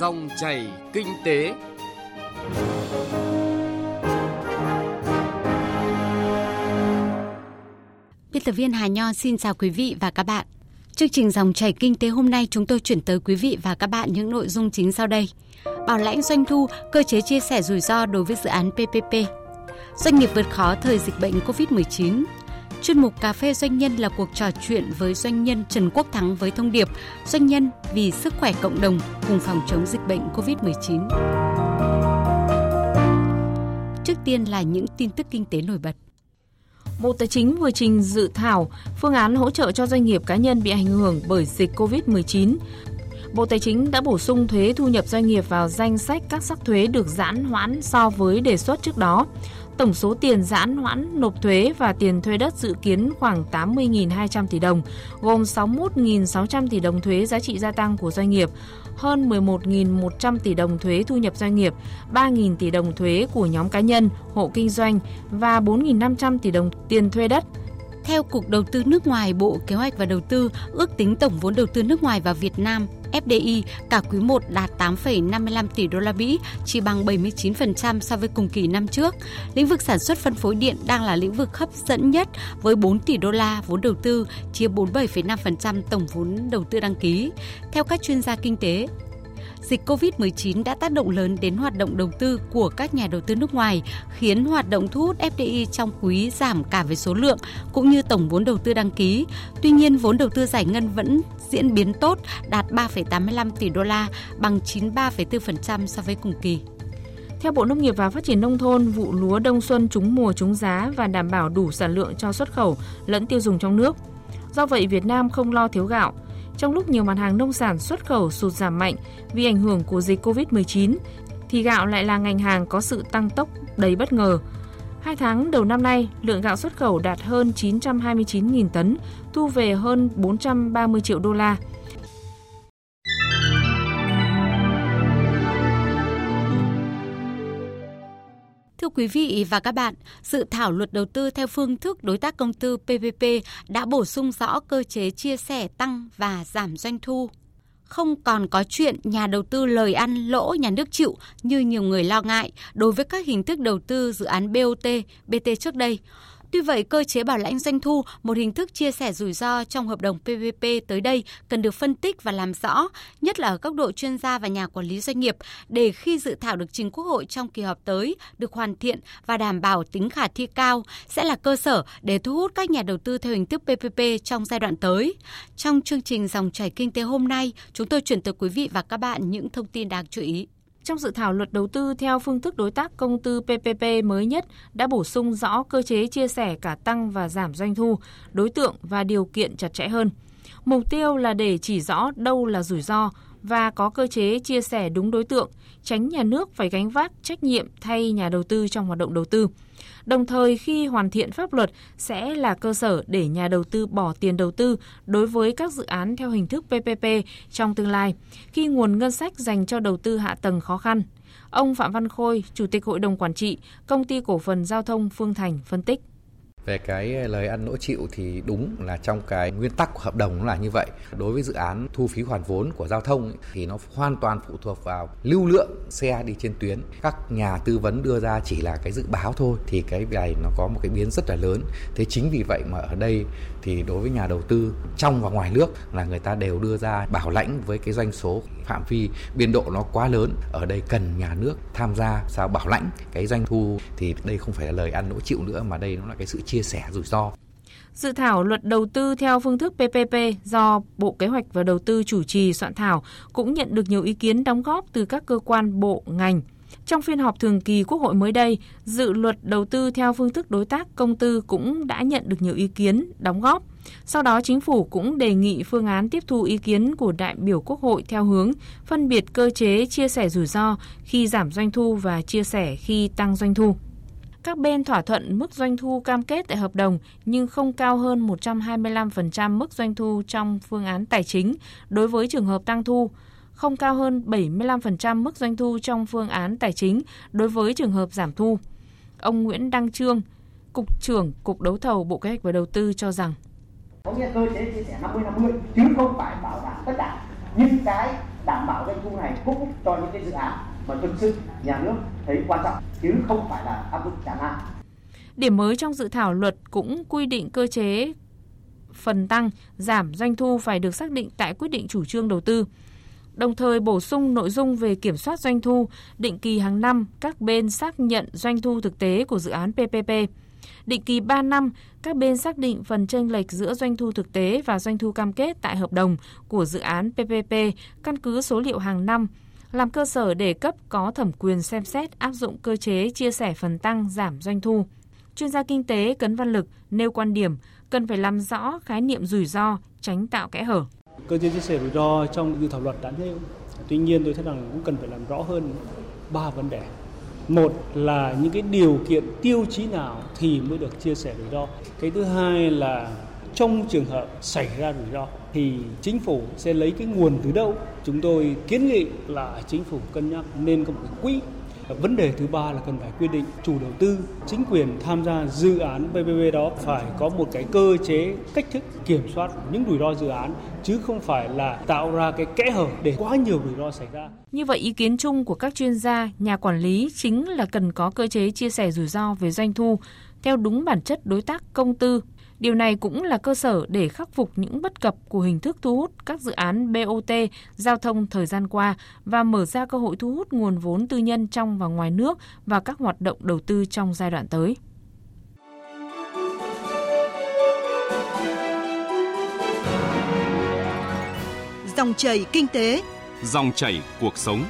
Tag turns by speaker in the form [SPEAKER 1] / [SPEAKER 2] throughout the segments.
[SPEAKER 1] Dòng chảy kinh tế.
[SPEAKER 2] Biên tập viên Hà Nho xin chào quý vị và các bạn. Chương trình dòng chảy kinh tế hôm nay chúng tôi chuyển tới quý vị và các bạn những nội dung chính sau đây. Bảo lãnh doanh thu, cơ chế chia sẻ rủi ro đối với dự án PPP. Doanh nghiệp vượt khó thời dịch bệnh COVID-19. Chuyên mục Cà phê Doanh nhân là cuộc trò chuyện với doanh nhân Trần Quốc Thắng với thông điệp, Doanh nhân vì sức khỏe cộng đồng, cùng phòng chống dịch bệnh COVID-19. Trước tiên là những tin tức kinh tế nổi bật.
[SPEAKER 3] Bộ Tài chính vừa trình dự thảo phương án hỗ trợ cho doanh nghiệp cá nhân bị ảnh hưởng bởi dịch COVID-19. Bộ Tài chính đã bổ sung thuế thu nhập doanh nghiệp vào danh sách các sắc thuế được giãn hoãn so với đề xuất trước đó. Tổng số tiền giãn hoãn nộp thuế và tiền thuê đất dự kiến khoảng 80.200 tỷ đồng, gồm 61.600 tỷ đồng thuế giá trị gia tăng của doanh nghiệp, hơn 11.100 tỷ đồng thuế thu nhập doanh nghiệp, 3.000 tỷ đồng thuế của nhóm cá nhân, hộ kinh doanh và 4.500 tỷ đồng tiền thuê đất.
[SPEAKER 2] Theo Cục Đầu tư nước ngoài, Bộ Kế hoạch và Đầu tư ước tính tổng vốn đầu tư nước ngoài vào Việt Nam FDI cả quý 1 đạt 8,55 tỷ đô la Mỹ, chỉ bằng 79% so với cùng kỳ năm trước. Lĩnh vực sản xuất phân phối điện đang là lĩnh vực hấp dẫn nhất với 4 tỷ đô la vốn đầu tư, chiếm 47,5% tổng vốn đầu tư đăng ký. Theo các chuyên gia kinh tế, dịch COVID-19 đã tác động lớn đến hoạt động đầu tư của các nhà đầu tư nước ngoài, khiến hoạt động thu hút FDI trong quý giảm cả về số lượng cũng như tổng vốn đầu tư đăng ký. Tuy nhiên, vốn đầu tư giải ngân vẫn diễn biến tốt, đạt 3,85 tỷ đô la, bằng 93,4% so với cùng kỳ.
[SPEAKER 3] Theo Bộ Nông nghiệp và Phát triển Nông thôn, vụ lúa đông xuân trúng mùa trúng giá và đảm bảo đủ sản lượng cho xuất khẩu lẫn tiêu dùng trong nước. Do vậy, Việt Nam không lo thiếu gạo. Trong lúc nhiều mặt hàng nông sản xuất khẩu sụt giảm mạnh vì ảnh hưởng của dịch COVID-19, thì gạo lại là ngành hàng có sự tăng tốc đầy bất ngờ. Hai tháng đầu năm nay, lượng gạo xuất khẩu đạt hơn 929.000 tấn, thu về hơn 430 triệu đô la.
[SPEAKER 2] Thưa quý vị và các bạn, dự thảo luật đầu tư theo phương thức đối tác công tư PPP đã bổ sung rõ cơ chế chia sẻ tăng và giảm doanh thu. Không còn có chuyện nhà đầu tư lời ăn lỗ nhà nước chịu như nhiều người lo ngại đối với các hình thức đầu tư dự án BOT, BT trước đây. Tuy vậy, cơ chế bảo lãnh doanh thu, một hình thức chia sẻ rủi ro trong hợp đồng PPP tới đây cần được phân tích và làm rõ, nhất là ở góc độ chuyên gia và nhà quản lý doanh nghiệp, để khi dự thảo được trình Quốc hội trong kỳ họp tới được hoàn thiện và đảm bảo tính khả thi cao sẽ là cơ sở để thu hút các nhà đầu tư theo hình thức PPP trong giai đoạn tới. Trong chương trình dòng chảy kinh tế hôm nay, chúng tôi chuyển tới quý vị và các bạn những thông tin đáng chú ý.
[SPEAKER 3] Trong dự thảo luật đầu tư theo phương thức đối tác công tư PPP mới nhất đã bổ sung rõ cơ chế chia sẻ cả tăng và giảm doanh thu, đối tượng và điều kiện chặt chẽ hơn. Mục tiêu là để chỉ rõ đâu là rủi ro và có cơ chế chia sẻ đúng đối tượng, tránh nhà nước phải gánh vác trách nhiệm thay nhà đầu tư trong hoạt động đầu tư. Đồng thời khi hoàn thiện pháp luật sẽ là cơ sở để nhà đầu tư bỏ tiền đầu tư đối với các dự án theo hình thức PPP trong tương lai, khi nguồn ngân sách dành cho đầu tư hạ tầng khó khăn. Ông Phạm Văn Khôi, Chủ tịch Hội đồng Quản trị, Công ty Cổ phần Giao thông Phương Thành phân tích.
[SPEAKER 4] Về cái lời ăn lỗ chịu thì đúng là trong cái nguyên tắc của hợp đồng là như vậy. Đối với dự án thu phí hoàn vốn của giao thông thì nó hoàn toàn phụ thuộc vào lưu lượng xe đi trên tuyến. Các nhà tư vấn đưa ra chỉ là cái dự báo thôi, thì cái này nó có một cái biến rất là lớn. Thế chính vì vậy mà ở đây thì đối với nhà đầu tư trong và ngoài nước là người ta đều đưa ra bảo lãnh với cái doanh số phạm vi biên độ nó quá lớn ở đây cần nhà nước tham gia sao bảo lãnh cái doanh thu, thì đây không phải là lời ăn lỗ chịu nữa, mà đây nó là cái sự chia chia sẻ rủi ro
[SPEAKER 3] Dự thảo luật đầu tư theo phương thức PPP do Bộ Kế hoạch và Đầu tư chủ trì soạn thảo cũng nhận được nhiều ý kiến đóng góp từ các cơ quan bộ ngành. Trong phiên họp thường kỳ Quốc hội mới đây, dự luật đầu tư theo phương thức đối tác công tư cũng đã nhận được nhiều ý kiến, đóng góp. Sau đó, chính phủ cũng đề nghị phương án tiếp thu ý kiến của đại biểu Quốc hội theo hướng phân biệt cơ chế chia sẻ rủi ro khi giảm doanh thu và chia sẻ khi tăng doanh thu. Các bên thỏa thuận mức doanh thu cam kết tại hợp đồng nhưng không cao hơn 125% mức doanh thu trong phương án tài chính đối với trường hợp tăng thu, không cao hơn 75% mức doanh thu trong phương án tài chính đối với trường hợp giảm thu. Ông Nguyễn Đăng Trương, Cục trưởng Cục Đấu thầu Bộ Kế hoạch và Đầu tư cho rằng
[SPEAKER 5] có nghĩa cơ chế chia sẻ 50 50 chứ không phải bảo đảm tất cả những cái đảm bảo doanh thu này cũng cho những cái dự án mà thực sự nhà nước thấy quan trọng chứ không phải là áp dụng tràn lan.
[SPEAKER 3] Điểm mới trong dự thảo luật cũng quy định cơ chế phần tăng, giảm doanh thu phải được xác định tại quyết định chủ trương đầu tư. Đồng thời bổ sung nội dung về kiểm soát doanh thu, định kỳ hàng năm các bên xác nhận doanh thu thực tế của dự án PPP. Định kỳ 3 năm, các bên xác định phần chênh lệch giữa doanh thu thực tế và doanh thu cam kết tại hợp đồng của dự án PPP căn cứ số liệu hàng năm, làm cơ sở để cấp có thẩm quyền xem xét áp dụng cơ chế chia sẻ phần tăng giảm doanh thu. Chuyên gia kinh tế Cấn Văn Lực nêu quan điểm cần phải làm rõ khái niệm rủi ro, tránh tạo kẽ hở.
[SPEAKER 6] Cơ chế chia sẻ rủi ro trong dự thảo luật đã nêu. Tuy nhiên tôi thấy rằng cũng cần phải làm rõ hơn ba vấn đề. Một là những cái điều kiện tiêu chí nào thì mới được chia sẻ rủi ro. Cái thứ hai là trong trường hợp xảy ra rủi ro thì chính phủ sẽ lấy cái nguồn từ đâu? Chúng tôi kiến nghị là chính phủ cân nhắc nên có một cái quỹ Vấn đề thứ ba là cần phải quy định chủ đầu tư, chính quyền tham gia dự án PPP đó phải có một cái cơ chế cách thức kiểm soát những rủi ro dự án chứ không phải là tạo ra cái kẽ hở để quá nhiều rủi ro xảy ra.
[SPEAKER 3] Như vậy ý kiến chung của các chuyên gia, nhà quản lý chính là cần có cơ chế chia sẻ rủi ro về doanh thu theo đúng bản chất đối tác công tư Điều này cũng là cơ sở để khắc phục những bất cập của hình thức thu hút các dự án BOT giao thông thời gian qua và mở ra cơ hội thu hút nguồn vốn tư nhân trong và ngoài nước và các hoạt động đầu tư trong giai đoạn tới.
[SPEAKER 7] Dòng chảy kinh tế,
[SPEAKER 1] dòng chảy cuộc sống.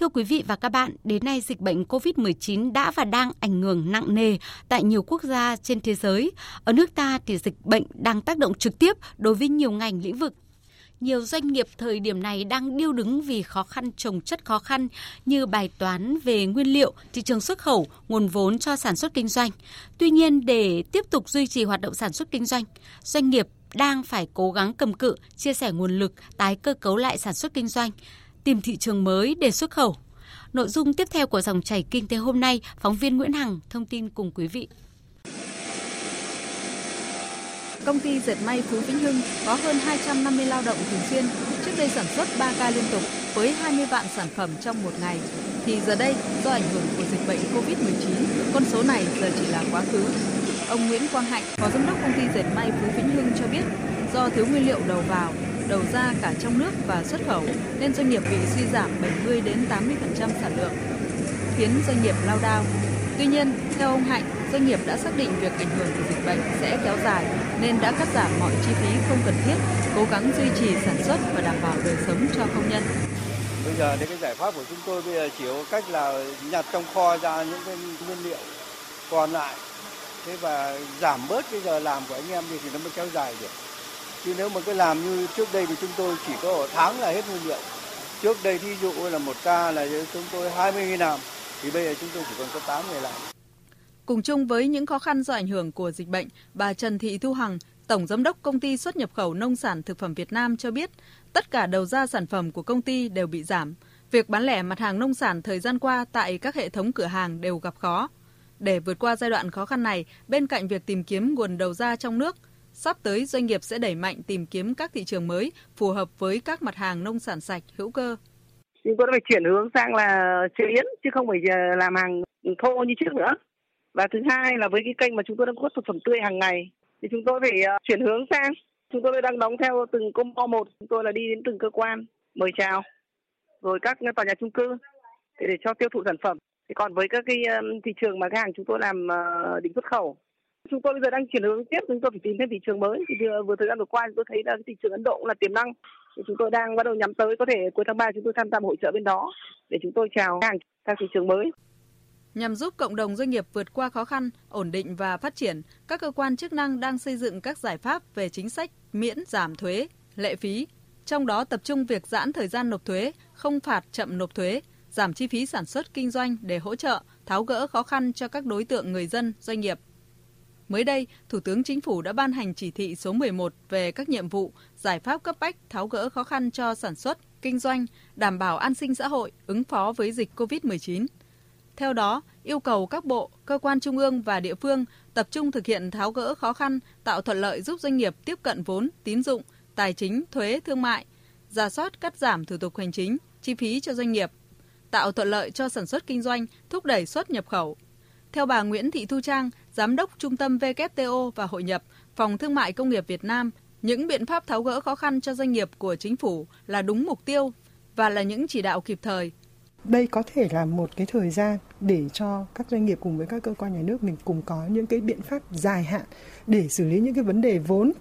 [SPEAKER 2] Thưa quý vị và các bạn, đến nay dịch bệnh COVID-19 đã và đang ảnh hưởng nặng nề tại nhiều quốc gia trên thế giới. Ở nước ta thì dịch bệnh đang tác động trực tiếp đối với nhiều ngành lĩnh vực nhiều doanh nghiệp thời điểm này đang điêu đứng vì khó khăn trồng chất khó khăn như bài toán về nguyên liệu, thị trường xuất khẩu, nguồn vốn cho sản xuất kinh doanh. Tuy nhiên, để tiếp tục duy trì hoạt động sản xuất kinh doanh, doanh nghiệp đang phải cố gắng cầm cự, chia sẻ nguồn lực, tái cơ cấu lại sản xuất kinh doanh tìm thị trường mới để xuất khẩu. Nội dung tiếp theo của dòng chảy kinh tế hôm nay, phóng viên Nguyễn Hằng thông tin cùng quý vị.
[SPEAKER 8] Công ty dệt may Phú Vĩnh Hưng có hơn 250 lao động thường xuyên, trước đây sản xuất 3 ca liên tục với 20 vạn sản phẩm trong một ngày. Thì giờ đây, do ảnh hưởng của dịch bệnh COVID-19, con số này giờ chỉ là quá khứ. Ông Nguyễn Quang Hạnh, Phó Giám đốc Công ty dệt may Phú Vĩnh Hưng cho biết, do thiếu nguyên liệu đầu vào đầu ra cả trong nước và xuất khẩu nên doanh nghiệp bị suy giảm 70 đến 80% sản lượng, khiến doanh nghiệp lao đao. Tuy nhiên, theo ông Hạnh, doanh nghiệp đã xác định việc ảnh hưởng của dịch bệnh sẽ kéo dài nên đã cắt giảm mọi chi phí không cần thiết, cố gắng duy trì sản xuất và đảm bảo đời sống cho công nhân.
[SPEAKER 9] Bây giờ đến cái giải pháp của chúng tôi bây giờ chỉ có cách là nhặt trong kho ra những cái nguyên liệu còn lại thế và giảm bớt cái giờ làm của anh em thì, thì nó mới kéo dài được chứ nếu mà cứ làm như trước đây thì chúng tôi chỉ có tháng là hết nguyên liệu trước đây thí dụ là một ca là chúng tôi 20 người làm thì bây giờ chúng tôi chỉ còn có 8 người làm
[SPEAKER 8] Cùng chung với những khó khăn do ảnh hưởng của dịch bệnh, bà Trần Thị Thu Hằng, Tổng Giám đốc Công ty xuất nhập khẩu nông sản thực phẩm Việt Nam cho biết, tất cả đầu ra sản phẩm của công ty đều bị giảm. Việc bán lẻ mặt hàng nông sản thời gian qua tại các hệ thống cửa hàng đều gặp khó. Để vượt qua giai đoạn khó khăn này, bên cạnh việc tìm kiếm nguồn đầu ra trong nước, Sắp tới doanh nghiệp sẽ đẩy mạnh tìm kiếm các thị trường mới phù hợp với các mặt hàng nông sản sạch, hữu cơ.
[SPEAKER 10] Chúng tôi phải chuyển hướng sang là chế biến chứ không phải ờ, làm hàng thô như trước nữa. Và thứ hai là với cái kênh mà chúng tôi đang có thực phẩm tươi hàng ngày thì chúng tôi phải ờ, chuyển hướng sang. Chúng tôi đang đóng theo từng combo một, chúng tôi là đi đến từng cơ quan mời chào rồi các tòa nhà chung cư để, để cho tiêu thụ sản phẩm. Thì còn với các cái thị trường mà cái hàng chúng tôi làm ờ, định xuất khẩu chúng tôi bây giờ đang chuyển hướng tiếp chúng tôi phải tìm thêm thị trường mới. Thì vừa, thời gian vừa qua tôi thấy là thị trường ấn độ cũng là tiềm năng. Chúng tôi đang bắt đầu nhắm tới có thể cuối tháng 3 chúng tôi tham gia hội trợ bên đó để chúng tôi chào hàng sang thị trường mới.
[SPEAKER 8] Nhằm giúp cộng đồng doanh nghiệp vượt qua khó khăn, ổn định và phát triển, các cơ quan chức năng đang xây dựng các giải pháp về chính sách miễn giảm thuế, lệ phí, trong đó tập trung việc giãn thời gian nộp thuế, không phạt chậm nộp thuế, giảm chi phí sản xuất kinh doanh để hỗ trợ, tháo gỡ khó khăn cho các đối tượng người dân, doanh nghiệp. Mới đây, Thủ tướng Chính phủ đã ban hành chỉ thị số 11 về các nhiệm vụ, giải pháp cấp bách tháo gỡ khó khăn cho sản xuất, kinh doanh, đảm bảo an sinh xã hội, ứng phó với dịch COVID-19. Theo đó, yêu cầu các bộ, cơ quan trung ương và địa phương tập trung thực hiện tháo gỡ khó khăn, tạo thuận lợi giúp doanh nghiệp tiếp cận vốn, tín dụng, tài chính, thuế, thương mại, giả soát cắt giảm thủ tục hành chính, chi phí cho doanh nghiệp, tạo thuận lợi cho sản xuất kinh doanh, thúc đẩy xuất nhập khẩu. Theo bà Nguyễn Thị Thu Trang, Giám đốc Trung tâm WTO và Hội nhập, Phòng Thương mại Công nghiệp Việt Nam, những biện pháp tháo gỡ khó khăn cho doanh nghiệp của chính phủ là đúng mục tiêu và là những chỉ đạo kịp thời.
[SPEAKER 11] Đây có thể là một cái thời gian để cho các doanh nghiệp cùng với các cơ quan nhà nước mình cùng có những cái biện pháp dài hạn để xử lý những cái vấn đề vốn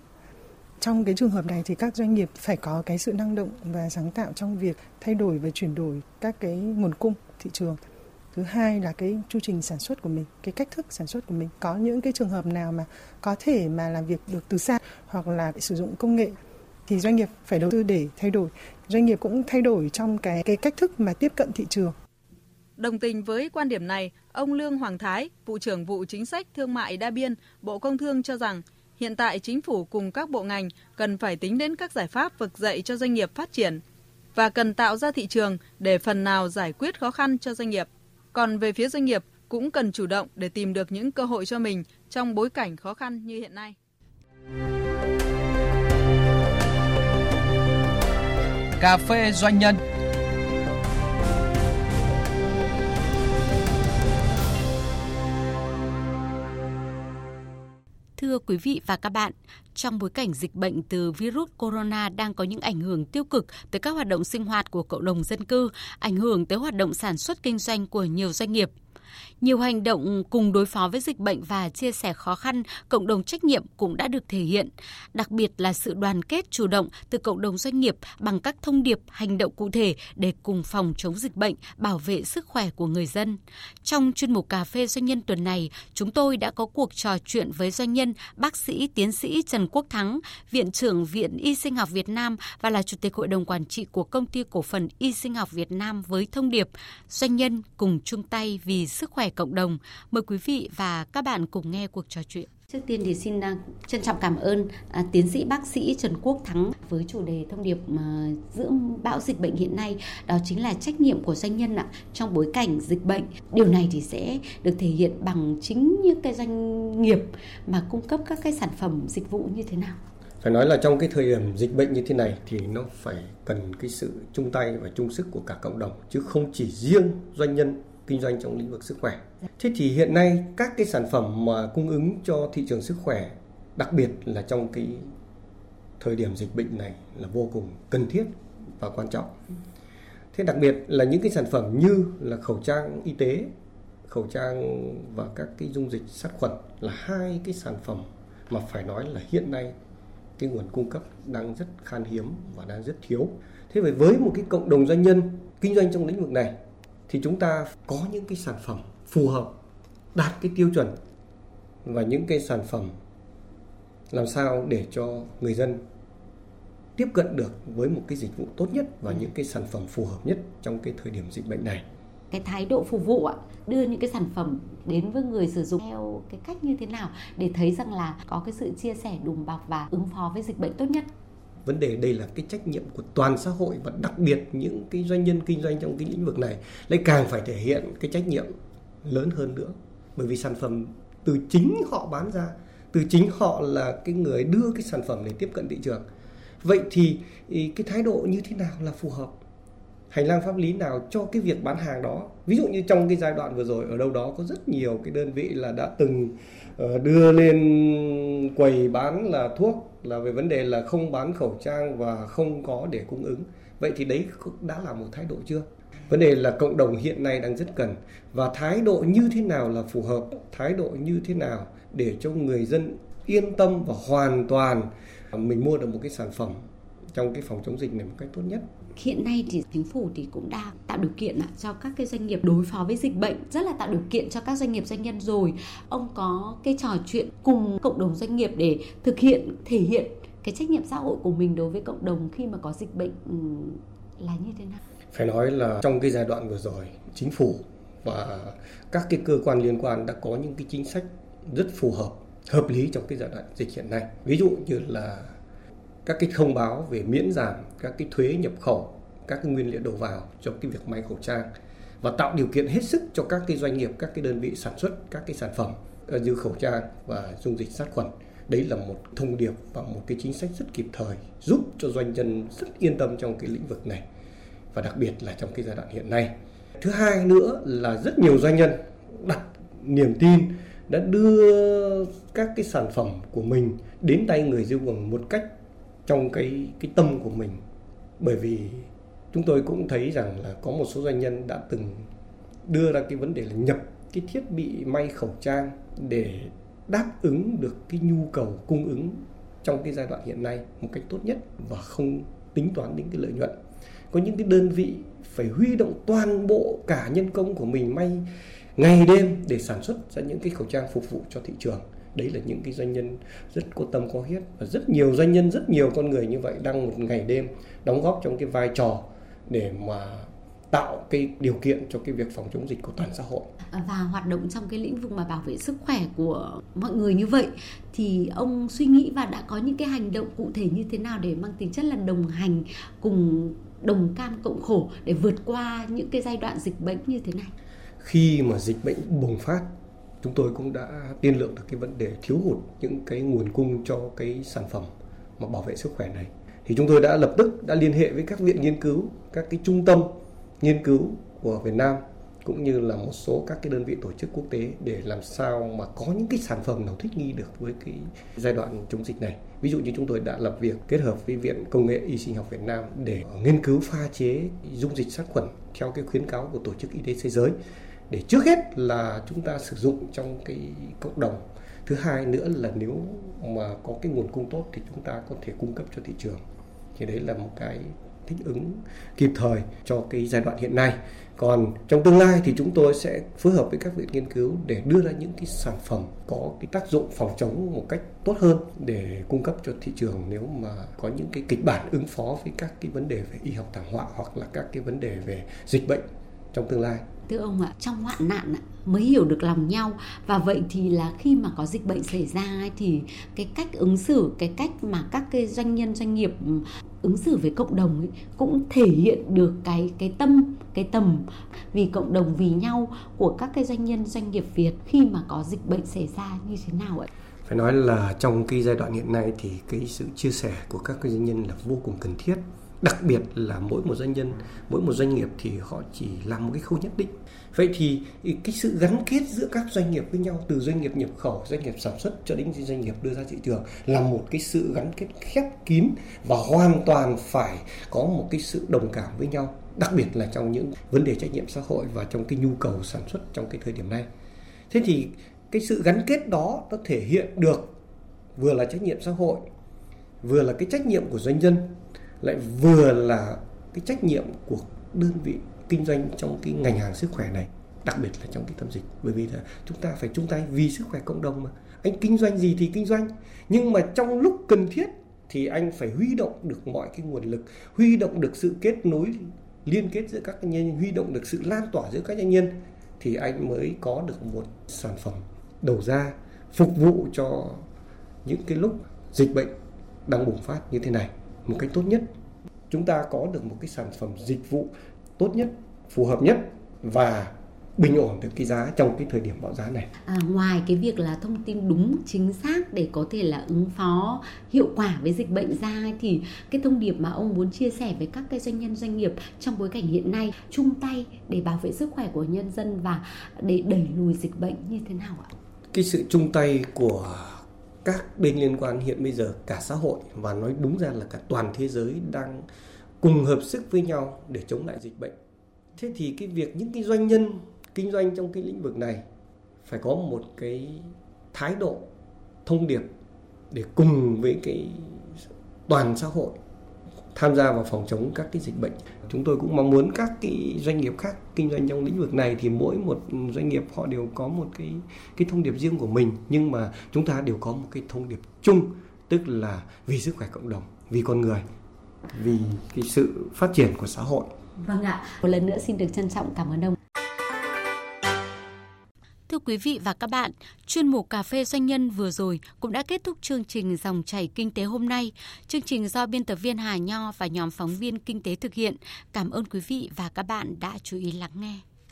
[SPEAKER 11] trong cái trường hợp này thì các doanh nghiệp phải có cái sự năng động và sáng tạo trong việc thay đổi và chuyển đổi các cái nguồn cung thị trường thứ hai là cái chu trình sản xuất của mình cái cách thức sản xuất của mình. Có những cái trường hợp nào mà có thể mà làm việc được từ xa hoặc là sử dụng công nghệ thì doanh nghiệp phải đầu tư để thay đổi. Doanh nghiệp cũng thay đổi trong cái cái cách thức mà tiếp cận thị trường.
[SPEAKER 8] Đồng tình với quan điểm này, ông Lương Hoàng Thái, vụ trưởng vụ chính sách thương mại đa biên, Bộ Công Thương cho rằng hiện tại chính phủ cùng các bộ ngành cần phải tính đến các giải pháp vực dậy cho doanh nghiệp phát triển và cần tạo ra thị trường để phần nào giải quyết khó khăn cho doanh nghiệp. Còn về phía doanh nghiệp cũng cần chủ động để tìm được những cơ hội cho mình trong bối cảnh khó khăn như hiện nay.
[SPEAKER 12] Cà phê doanh nhân
[SPEAKER 2] Thưa quý vị và các bạn, trong bối cảnh dịch bệnh từ virus corona đang có những ảnh hưởng tiêu cực tới các hoạt động sinh hoạt của cộng đồng dân cư, ảnh hưởng tới hoạt động sản xuất kinh doanh của nhiều doanh nghiệp – nhiều hành động cùng đối phó với dịch bệnh và chia sẻ khó khăn, cộng đồng trách nhiệm cũng đã được thể hiện, đặc biệt là sự đoàn kết chủ động từ cộng đồng doanh nghiệp bằng các thông điệp, hành động cụ thể để cùng phòng chống dịch bệnh, bảo vệ sức khỏe của người dân. Trong chuyên mục Cà phê Doanh nhân tuần này, chúng tôi đã có cuộc trò chuyện với doanh nhân bác sĩ tiến sĩ Trần Quốc Thắng, Viện trưởng Viện Y sinh học Việt Nam và là Chủ tịch Hội đồng Quản trị của Công ty Cổ phần Y sinh học Việt Nam với thông điệp Doanh nhân cùng chung tay vì sức khỏe cộng đồng. Mời quý vị và các bạn cùng nghe cuộc trò chuyện. Trước tiên thì xin uh, trân trọng cảm ơn uh, tiến sĩ bác sĩ Trần Quốc Thắng với chủ đề thông điệp uh, giữa bão dịch bệnh hiện nay đó chính là trách nhiệm của doanh nhân ạ trong bối cảnh dịch bệnh. Điều này thì sẽ được thể hiện bằng chính những cái doanh nghiệp mà cung cấp các cái sản phẩm dịch vụ như thế nào.
[SPEAKER 13] Phải nói là trong cái thời điểm dịch bệnh như thế này thì nó phải cần cái sự chung tay và chung sức của cả cộng đồng chứ không chỉ riêng doanh nhân kinh doanh trong lĩnh vực sức khỏe. Thế thì hiện nay các cái sản phẩm mà cung ứng cho thị trường sức khỏe, đặc biệt là trong cái thời điểm dịch bệnh này là vô cùng cần thiết và quan trọng. Thế đặc biệt là những cái sản phẩm như là khẩu trang y tế, khẩu trang và các cái dung dịch sát khuẩn là hai cái sản phẩm mà phải nói là hiện nay cái nguồn cung cấp đang rất khan hiếm và đang rất thiếu. Thế vậy với một cái cộng đồng doanh nhân kinh doanh trong lĩnh vực này thì chúng ta có những cái sản phẩm phù hợp đạt cái tiêu chuẩn và những cái sản phẩm làm sao để cho người dân tiếp cận được với một cái dịch vụ tốt nhất và những cái sản phẩm phù hợp nhất trong cái thời điểm dịch bệnh này.
[SPEAKER 2] Cái thái độ phục vụ ạ đưa những cái sản phẩm đến với người sử dụng theo cái cách như thế nào để thấy rằng là có cái sự chia sẻ đùm bọc và ứng phó với dịch bệnh tốt nhất
[SPEAKER 13] vấn đề đây là cái trách nhiệm của toàn xã hội và đặc biệt những cái doanh nhân kinh doanh trong cái lĩnh vực này lại càng phải thể hiện cái trách nhiệm lớn hơn nữa. Bởi vì sản phẩm từ chính họ bán ra, từ chính họ là cái người đưa cái sản phẩm để tiếp cận thị trường. Vậy thì cái thái độ như thế nào là phù hợp? Hành lang pháp lý nào cho cái việc bán hàng đó? Ví dụ như trong cái giai đoạn vừa rồi, ở đâu đó có rất nhiều cái đơn vị là đã từng ờ, đưa lên quầy bán là thuốc, là về vấn đề là không bán khẩu trang và không có để cung ứng. Vậy thì đấy đã là một thái độ chưa? Vấn đề là cộng đồng hiện nay đang rất cần. Và thái độ như thế nào là phù hợp, thái độ như thế nào để cho người dân yên tâm và hoàn toàn mình mua được một cái sản phẩm? Trong cái phòng chống dịch này một cách tốt nhất.
[SPEAKER 2] Hiện nay thì chính phủ thì cũng đang tạo điều kiện cho các cái doanh nghiệp đối phó với dịch bệnh rất là tạo điều kiện cho các doanh nghiệp doanh nhân rồi. Ông có cái trò chuyện cùng cộng đồng doanh nghiệp để thực hiện thể hiện cái trách nhiệm xã hội của mình đối với cộng đồng khi mà có dịch bệnh ừ, là như thế nào?
[SPEAKER 13] Phải nói là trong cái giai đoạn vừa rồi chính phủ và các cái cơ quan liên quan đã có những cái chính sách rất phù hợp hợp lý trong cái giai đoạn dịch hiện nay. Ví dụ như là các cái thông báo về miễn giảm các cái thuế nhập khẩu các cái nguyên liệu đầu vào cho cái việc may khẩu trang và tạo điều kiện hết sức cho các cái doanh nghiệp, các cái đơn vị sản xuất các cái sản phẩm ờ, như khẩu trang và dung dịch sát khuẩn. Đấy là một thông điệp và một cái chính sách rất kịp thời giúp cho doanh nhân rất yên tâm trong cái lĩnh vực này và đặc biệt là trong cái giai đoạn hiện nay. Thứ hai nữa là rất nhiều doanh nhân đặt niềm tin đã đưa các cái sản phẩm của mình đến tay người tiêu dùng một cách trong cái cái tâm của mình. Bởi vì chúng tôi cũng thấy rằng là có một số doanh nhân đã từng đưa ra cái vấn đề là nhập cái thiết bị may khẩu trang để đáp ứng được cái nhu cầu cung ứng trong cái giai đoạn hiện nay một cách tốt nhất và không tính toán đến cái lợi nhuận. Có những cái đơn vị phải huy động toàn bộ cả nhân công của mình may ngày đêm để sản xuất ra những cái khẩu trang phục vụ cho thị trường đấy là những cái doanh nhân rất có tâm có huyết. Và rất nhiều doanh nhân rất nhiều con người như vậy đang một ngày đêm đóng góp trong cái vai trò để mà tạo cái điều kiện cho cái việc phòng chống dịch của toàn xã hội.
[SPEAKER 2] Và hoạt động trong cái lĩnh vực mà bảo vệ sức khỏe của mọi người như vậy thì ông suy nghĩ và đã có những cái hành động cụ thể như thế nào để mang tính chất là đồng hành cùng đồng cam cộng khổ để vượt qua những cái giai đoạn dịch bệnh như thế này?
[SPEAKER 13] Khi mà dịch bệnh bùng phát chúng tôi cũng đã tiên lượng được cái vấn đề thiếu hụt những cái nguồn cung cho cái sản phẩm mà bảo vệ sức khỏe này thì chúng tôi đã lập tức đã liên hệ với các viện nghiên cứu, các cái trung tâm nghiên cứu của Việt Nam, cũng như là một số các cái đơn vị tổ chức quốc tế để làm sao mà có những cái sản phẩm nào thích nghi được với cái giai đoạn chống dịch này. Ví dụ như chúng tôi đã lập việc kết hợp với Viện Công nghệ Y sinh học Việt Nam để nghiên cứu pha chế dung dịch sát khuẩn theo cái khuyến cáo của Tổ chức Y tế Thế giới để trước hết là chúng ta sử dụng trong cái cộng đồng. Thứ hai nữa là nếu mà có cái nguồn cung tốt thì chúng ta có thể cung cấp cho thị trường. Thì đấy là một cái thích ứng kịp thời cho cái giai đoạn hiện nay. Còn trong tương lai thì chúng tôi sẽ phối hợp với các viện nghiên cứu để đưa ra những cái sản phẩm có cái tác dụng phòng chống một cách tốt hơn để cung cấp cho thị trường nếu mà có những cái kịch bản ứng phó với các cái vấn đề về y học thảm họa hoặc là các cái vấn đề về dịch bệnh trong tương lai
[SPEAKER 2] thưa ông ạ trong hoạn nạn mới hiểu được lòng nhau và vậy thì là khi mà có dịch bệnh xảy ra thì cái cách ứng xử cái cách mà các cái doanh nhân doanh nghiệp ừ, ứng xử với cộng đồng ấy, cũng thể hiện được cái cái tâm cái tầm vì cộng đồng vì nhau của các cái doanh nhân doanh nghiệp Việt khi mà có dịch bệnh xảy ra như thế nào ạ?
[SPEAKER 13] Phải nói là trong cái giai đoạn hiện nay thì cái sự chia sẻ của các cái doanh nhân là vô cùng cần thiết đặc biệt là mỗi một doanh nhân, mỗi một doanh nghiệp thì họ chỉ làm một cái khâu nhất định. Vậy thì cái sự gắn kết giữa các doanh nghiệp với nhau, từ doanh nghiệp nhập khẩu, doanh nghiệp sản xuất cho đến doanh nghiệp đưa ra thị trường là một cái sự gắn kết khép kín và hoàn toàn phải có một cái sự đồng cảm với nhau, đặc biệt là trong những vấn đề trách nhiệm xã hội và trong cái nhu cầu sản xuất trong cái thời điểm này. Thế thì cái sự gắn kết đó nó thể hiện được vừa là trách nhiệm xã hội, vừa là cái trách nhiệm của doanh nhân lại vừa là cái trách nhiệm của đơn vị kinh doanh trong cái ngành hàng sức khỏe này, đặc biệt là trong cái tâm dịch. Bởi vì là chúng ta phải chung tay vì sức khỏe cộng đồng mà. Anh kinh doanh gì thì kinh doanh. Nhưng mà trong lúc cần thiết thì anh phải huy động được mọi cái nguồn lực, huy động được sự kết nối, liên kết giữa các nhân huy động được sự lan tỏa giữa các nhân nhân thì anh mới có được một sản phẩm đầu ra phục vụ cho những cái lúc dịch bệnh đang bùng phát như thế này một cách tốt nhất chúng ta có được một cái sản phẩm dịch vụ tốt nhất phù hợp nhất và bình ổn được cái giá trong cái thời điểm bão giá này.
[SPEAKER 2] À, ngoài cái việc là thông tin đúng chính xác để có thể là ứng phó hiệu quả với dịch bệnh ra thì cái thông điệp mà ông muốn chia sẻ với các cái doanh nhân doanh nghiệp trong bối cảnh hiện nay chung tay để bảo vệ sức khỏe của nhân dân và để đẩy lùi dịch bệnh như thế nào ạ?
[SPEAKER 13] Cái sự chung tay của các bên liên quan hiện bây giờ, cả xã hội và nói đúng ra là cả toàn thế giới đang cùng hợp sức với nhau để chống lại dịch bệnh. Thế thì cái việc những cái doanh nhân kinh doanh trong cái lĩnh vực này phải có một cái thái độ thông điệp để cùng với cái toàn xã hội tham gia vào phòng chống các cái dịch bệnh. Chúng tôi cũng mong muốn các cái doanh nghiệp khác kinh doanh trong lĩnh vực này thì mỗi một doanh nghiệp họ đều có một cái cái thông điệp riêng của mình nhưng mà chúng ta đều có một cái thông điệp chung tức là vì sức khỏe cộng đồng, vì con người, vì cái sự phát triển của xã hội.
[SPEAKER 2] Vâng ạ, một lần nữa xin được trân trọng cảm ơn ông. Thưa quý vị và các bạn, chuyên mục Cà phê Doanh nhân vừa rồi cũng đã kết thúc chương trình Dòng chảy Kinh tế hôm nay. Chương trình do biên tập viên Hà Nho và nhóm phóng viên Kinh tế thực hiện. Cảm ơn quý vị và các bạn đã chú ý lắng nghe.